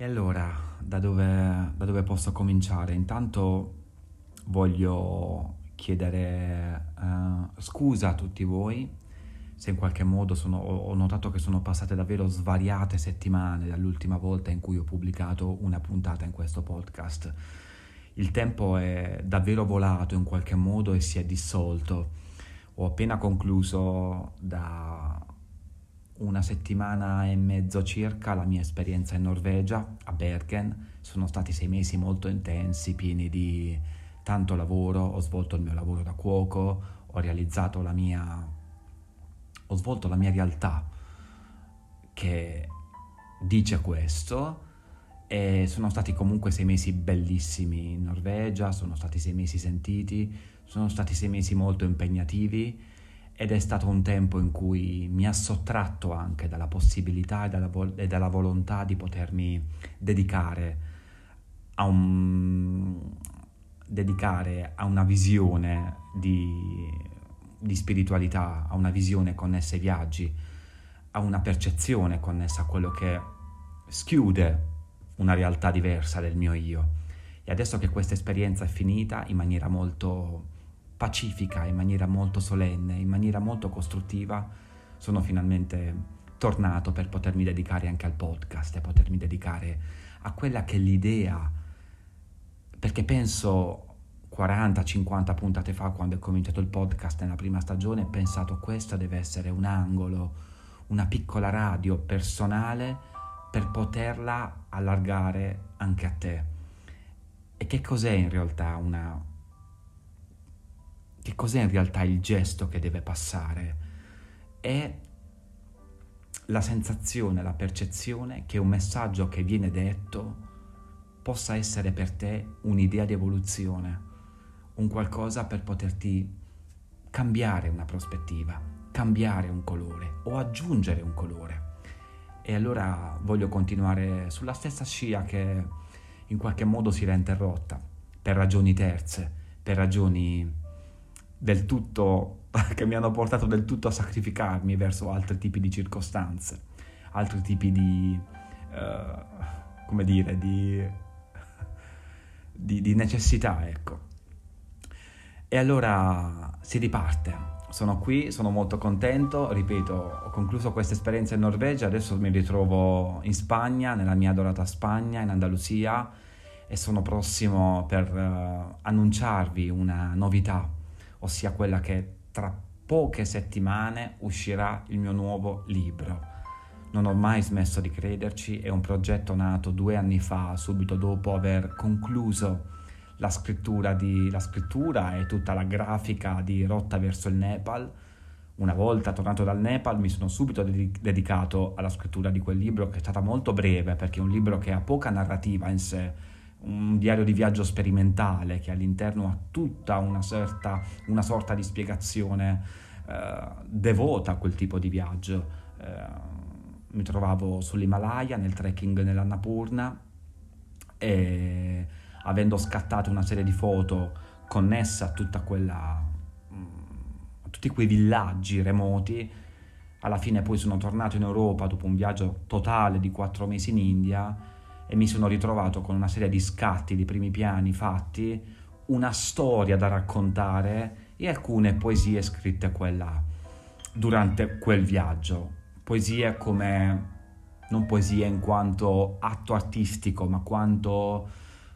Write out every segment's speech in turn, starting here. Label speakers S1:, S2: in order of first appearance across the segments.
S1: E allora, da dove, da dove posso cominciare? Intanto voglio chiedere uh, scusa a tutti voi se in qualche modo sono, ho notato che sono passate davvero svariate settimane dall'ultima volta in cui ho pubblicato una puntata in questo podcast. Il tempo è davvero volato in qualche modo e si è dissolto. Ho appena concluso da una settimana e mezzo circa la mia esperienza in Norvegia, a Bergen. Sono stati sei mesi molto intensi, pieni di tanto lavoro. Ho svolto il mio lavoro da cuoco, ho realizzato la mia, ho svolto la mia realtà che dice questo. E sono stati comunque sei mesi bellissimi in Norvegia, sono stati sei mesi sentiti, sono stati sei mesi molto impegnativi ed è stato un tempo in cui mi ha sottratto anche dalla possibilità e dalla, vo- e dalla volontà di potermi dedicare a, un, dedicare a una visione di, di spiritualità, a una visione connessa ai viaggi, a una percezione connessa a quello che schiude una realtà diversa del mio io. E adesso che questa esperienza è finita in maniera molto pacifica, in maniera molto solenne, in maniera molto costruttiva, sono finalmente tornato per potermi dedicare anche al podcast e potermi dedicare a quella che è l'idea, perché penso 40-50 puntate fa, quando ho cominciato il podcast nella prima stagione, ho pensato questo deve essere un angolo, una piccola radio personale per poterla allargare anche a te. E che cos'è in realtà una, che cos'è in realtà il gesto che deve passare? È la sensazione, la percezione che un messaggio che viene detto possa essere per te un'idea di evoluzione, un qualcosa per poterti cambiare una prospettiva, cambiare un colore o aggiungere un colore. E allora voglio continuare sulla stessa scia che in qualche modo si era interrotta, per ragioni terze, per ragioni del tutto, che mi hanno portato del tutto a sacrificarmi verso altri tipi di circostanze, altri tipi di, uh, come dire, di, di, di necessità, ecco. E allora si riparte. Sono qui, sono molto contento, ripeto, ho concluso questa esperienza in Norvegia, adesso mi ritrovo in Spagna, nella mia adorata Spagna, in Andalusia e sono prossimo per uh, annunciarvi una novità ossia quella che tra poche settimane uscirà il mio nuovo libro. Non ho mai smesso di crederci, è un progetto nato due anni fa, subito dopo aver concluso la scrittura, di, la scrittura e tutta la grafica di Rotta verso il Nepal. Una volta tornato dal Nepal mi sono subito dedicato alla scrittura di quel libro che è stata molto breve perché è un libro che ha poca narrativa in sé, un diario di viaggio sperimentale che all'interno ha tutta una sorta, una sorta di spiegazione eh, devota a quel tipo di viaggio. Eh, mi trovavo sull'Himalaya, nel trekking nell'Annapurna e avendo scattato una serie di foto connesse a quella mm, a tutti quei villaggi remoti alla fine poi sono tornato in Europa dopo un viaggio totale di quattro mesi in India e mi sono ritrovato con una serie di scatti di primi piani fatti, una storia da raccontare e alcune poesie scritte quella, durante quel viaggio. Poesie come, non poesie in quanto atto artistico, ma quanto,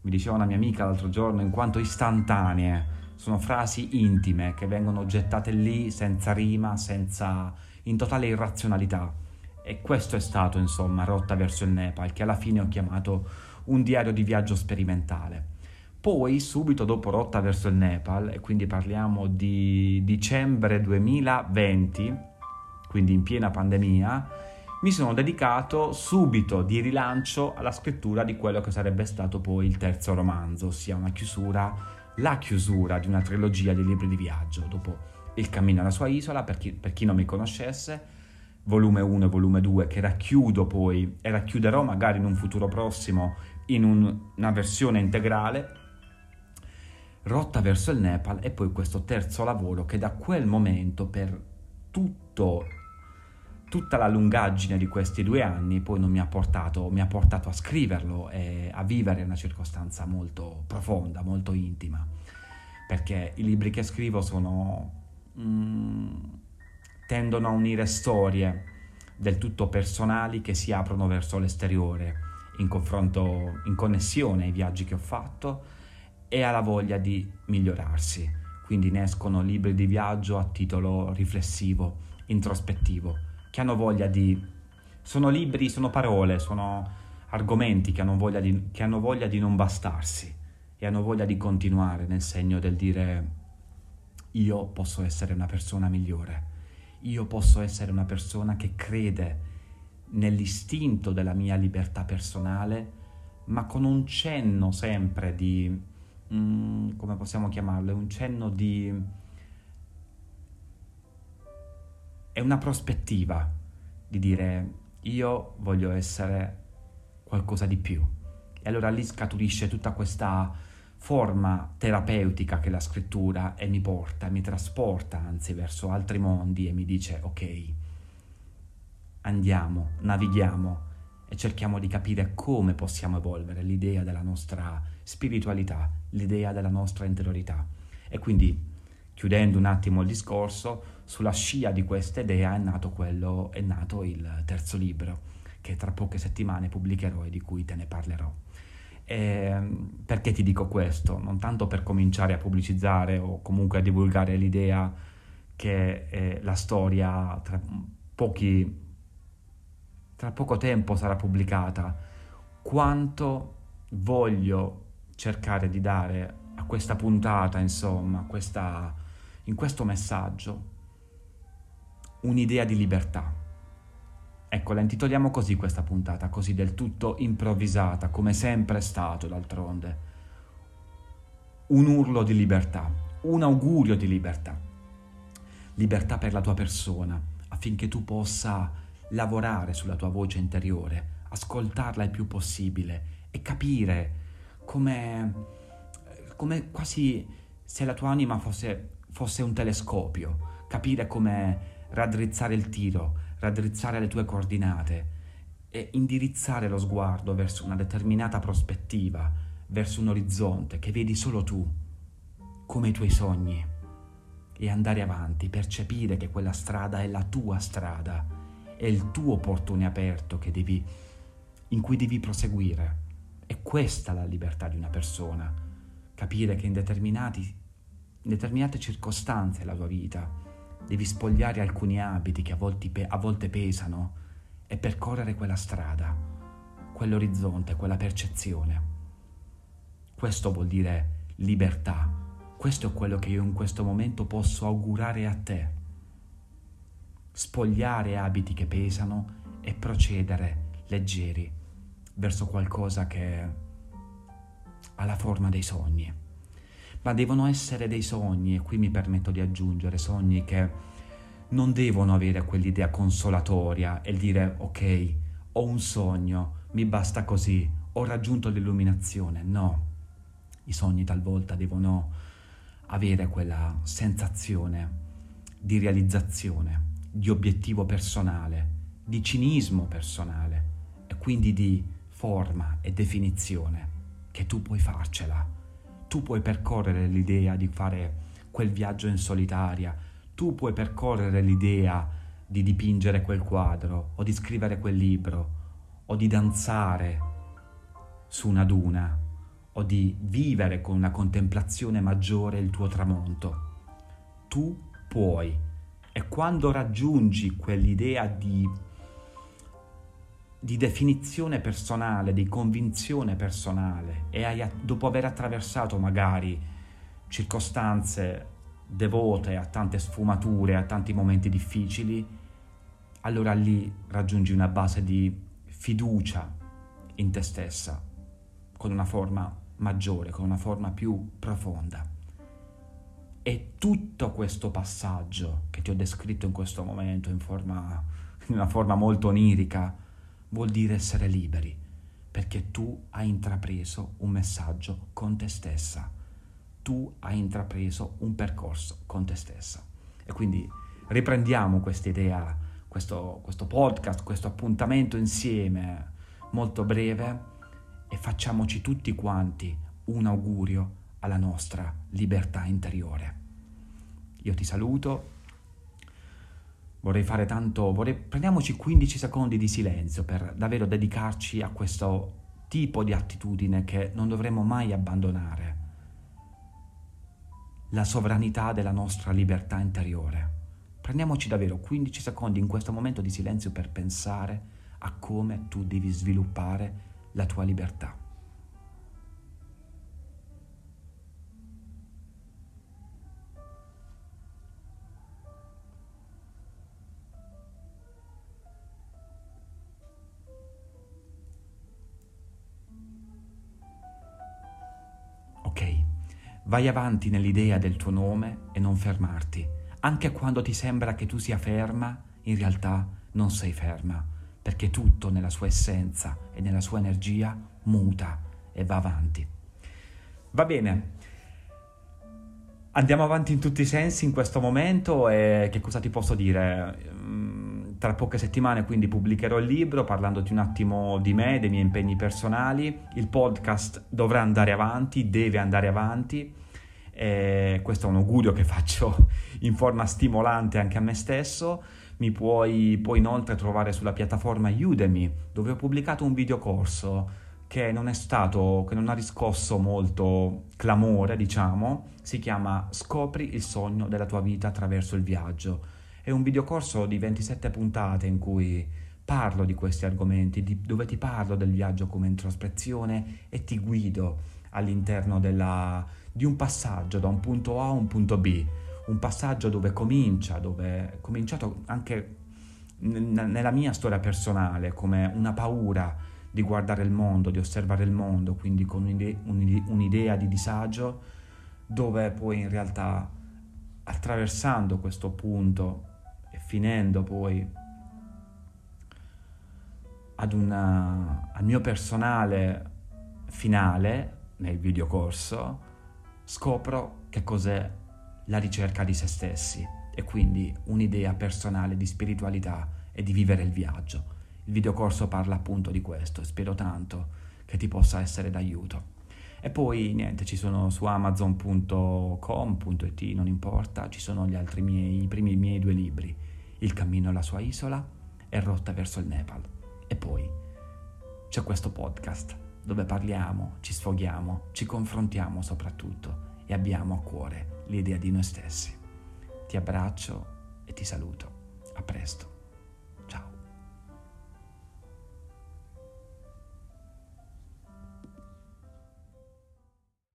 S1: mi diceva una mia amica l'altro giorno, in quanto istantanee. Sono frasi intime che vengono gettate lì senza rima, senza, in totale irrazionalità e questo è stato, insomma, Rotta verso il Nepal, che alla fine ho chiamato un diario di viaggio sperimentale. Poi, subito dopo Rotta verso il Nepal, e quindi parliamo di dicembre 2020, quindi in piena pandemia, mi sono dedicato subito di rilancio alla scrittura di quello che sarebbe stato poi il terzo romanzo, ossia una chiusura, la chiusura di una trilogia di libri di viaggio, dopo Il cammino alla sua isola, per chi, per chi non mi conoscesse, volume 1 e volume 2 che racchiudo poi e racchiuderò magari in un futuro prossimo in un, una versione integrale rotta verso il Nepal e poi questo terzo lavoro che da quel momento per tutto tutta la lungaggine di questi due anni poi mi ha portato, mi ha portato a scriverlo e a vivere una circostanza molto profonda, molto intima, perché i libri che scrivo sono, mm, tendono a unire storie del tutto personali che si aprono verso l'esteriore, in confronto, in connessione ai viaggi che ho fatto e alla voglia di migliorarsi. Quindi ne libri di viaggio a titolo riflessivo, introspettivo che hanno voglia di... sono libri, sono parole, sono argomenti che hanno voglia di, che hanno voglia di non bastarsi e hanno voglia di continuare nel segno del dire io posso essere una persona migliore, io posso essere una persona che crede nell'istinto della mia libertà personale, ma con un cenno sempre di, mm, come possiamo chiamarlo, un cenno di è una prospettiva di dire io voglio essere qualcosa di più. E allora lì scaturisce tutta questa forma terapeutica che la scrittura e mi porta, mi trasporta anzi verso altri mondi e mi dice ok, andiamo, navighiamo e cerchiamo di capire come possiamo evolvere l'idea della nostra spiritualità, l'idea della nostra interiorità. E quindi chiudendo un attimo il discorso, sulla scia di questa idea è nato, quello, è nato il terzo libro, che tra poche settimane pubblicherò e di cui te ne parlerò. E ehm, perché ti dico questo? Non tanto per cominciare a pubblicizzare o comunque a divulgare l'idea che eh, la storia tra, pochi, tra poco tempo sarà pubblicata, quanto voglio cercare di dare a questa puntata, insomma, questa in questo messaggio un'idea di libertà. Ecco, la intitoliamo così questa puntata, così del tutto improvvisata, come sempre è stato d'altronde. Un urlo di libertà, un augurio di libertà. Libertà per la tua persona, affinché tu possa lavorare sulla tua voce interiore, ascoltarla il più possibile e capire come, come quasi se la tua anima fosse fosse un telescopio, capire come raddrizzare il tiro, raddrizzare le tue coordinate e indirizzare lo sguardo verso una determinata prospettiva, verso un orizzonte che vedi solo tu, come i tuoi sogni, e andare avanti, percepire che quella strada è la tua strada, è il tuo portone aperto devi, in cui devi proseguire. È questa la libertà di una persona, capire che in in determinate circostanze della tua vita devi spogliare alcuni abiti che a volte, a volte pesano e percorrere quella strada, quell'orizzonte, quella percezione. Questo vuol dire libertà. Questo è quello che io in questo momento posso augurare a te. Spogliare abiti che pesano e procedere leggeri verso qualcosa che ha la forma dei sogni ma devono essere dei sogni, e qui mi permetto di aggiungere sogni che non devono avere quell'idea consolatoria e dire ok, ho un sogno, mi basta così, ho raggiunto l'illuminazione. No, i sogni talvolta devono avere quella sensazione di realizzazione, di obiettivo personale, di cinismo personale e quindi di forma e definizione che tu puoi farcela tu puoi percorrere l'idea di fare quel viaggio in solitaria, tu puoi percorrere l'idea di dipingere quel quadro o di scrivere quel libro o di danzare su una duna o di vivere con una contemplazione maggiore il tuo tramonto. Tu puoi e quando raggiungi quell'idea di di definizione personale, di convinzione personale e hai, dopo aver attraversato magari circostanze devote a tante sfumature, a tanti momenti difficili, allora lì raggiungi una base di fiducia in te stessa, con una forma maggiore, con una forma più profonda. E tutto questo passaggio che ti ho descritto in questo momento in, forma, in una forma molto onirica, vuol dire essere liberi, perché tu hai intrapreso un messaggio con te stessa, tu hai intrapreso un percorso con te stessa. E quindi riprendiamo questa idea, questo, questo podcast, questo appuntamento insieme molto breve e facciamoci tutti quanti un augurio alla nostra libertà interiore. Io ti saluto. Vorrei fare tanto, vorrei, prendiamoci 15 secondi di silenzio per davvero dedicarci a questo tipo di attitudine che non dovremmo mai abbandonare. La sovranità della nostra libertà interiore. Prendiamoci davvero 15 secondi in questo momento di silenzio per pensare a come tu devi sviluppare la tua libertà. Vai avanti nell'idea del tuo nome e non fermarti. Anche quando ti sembra che tu sia ferma, in realtà non sei ferma, perché tutto nella sua essenza e nella sua energia muta e va avanti. Va bene, andiamo avanti in tutti i sensi in questo momento e che cosa ti posso dire? Tra poche settimane quindi pubblicherò il libro parlandoti un attimo di me, dei miei impegni personali. Il podcast dovrà andare avanti, deve andare avanti. E questo è un augurio che faccio in forma stimolante anche a me stesso. Mi puoi poi inoltre trovare sulla piattaforma Udemy, dove ho pubblicato un videocorso che non è stato, che non ha riscosso molto clamore, diciamo. Si chiama Scopri il sogno della tua vita attraverso il viaggio è un videocorso di 27 puntate in cui parlo di questi argomenti, di, dove ti parlo del viaggio come introspezione e ti guido all'interno della, di un passaggio da un punto A a un punto B, un passaggio dove comincia, dove è cominciato anche nella mia storia personale come una paura di guardare il mondo, di osservare il mondo, quindi con un'ide- un'idea di disagio, dove poi in realtà attraversando questo punto finendo poi ad una, al mio personale finale nel videocorso, scopro che cos'è la ricerca di se stessi e quindi un'idea personale di spiritualità e di vivere il viaggio. Il videocorso parla appunto di questo e spero tanto che ti possa essere d'aiuto. E poi niente, ci sono su amazon.com.it, non importa, ci sono gli altri miei, i primi miei due libri, Il cammino alla sua isola e Rotta verso il Nepal. E poi c'è questo podcast dove parliamo, ci sfoghiamo, ci confrontiamo soprattutto e abbiamo a cuore l'idea di noi stessi. Ti abbraccio e ti saluto. A presto.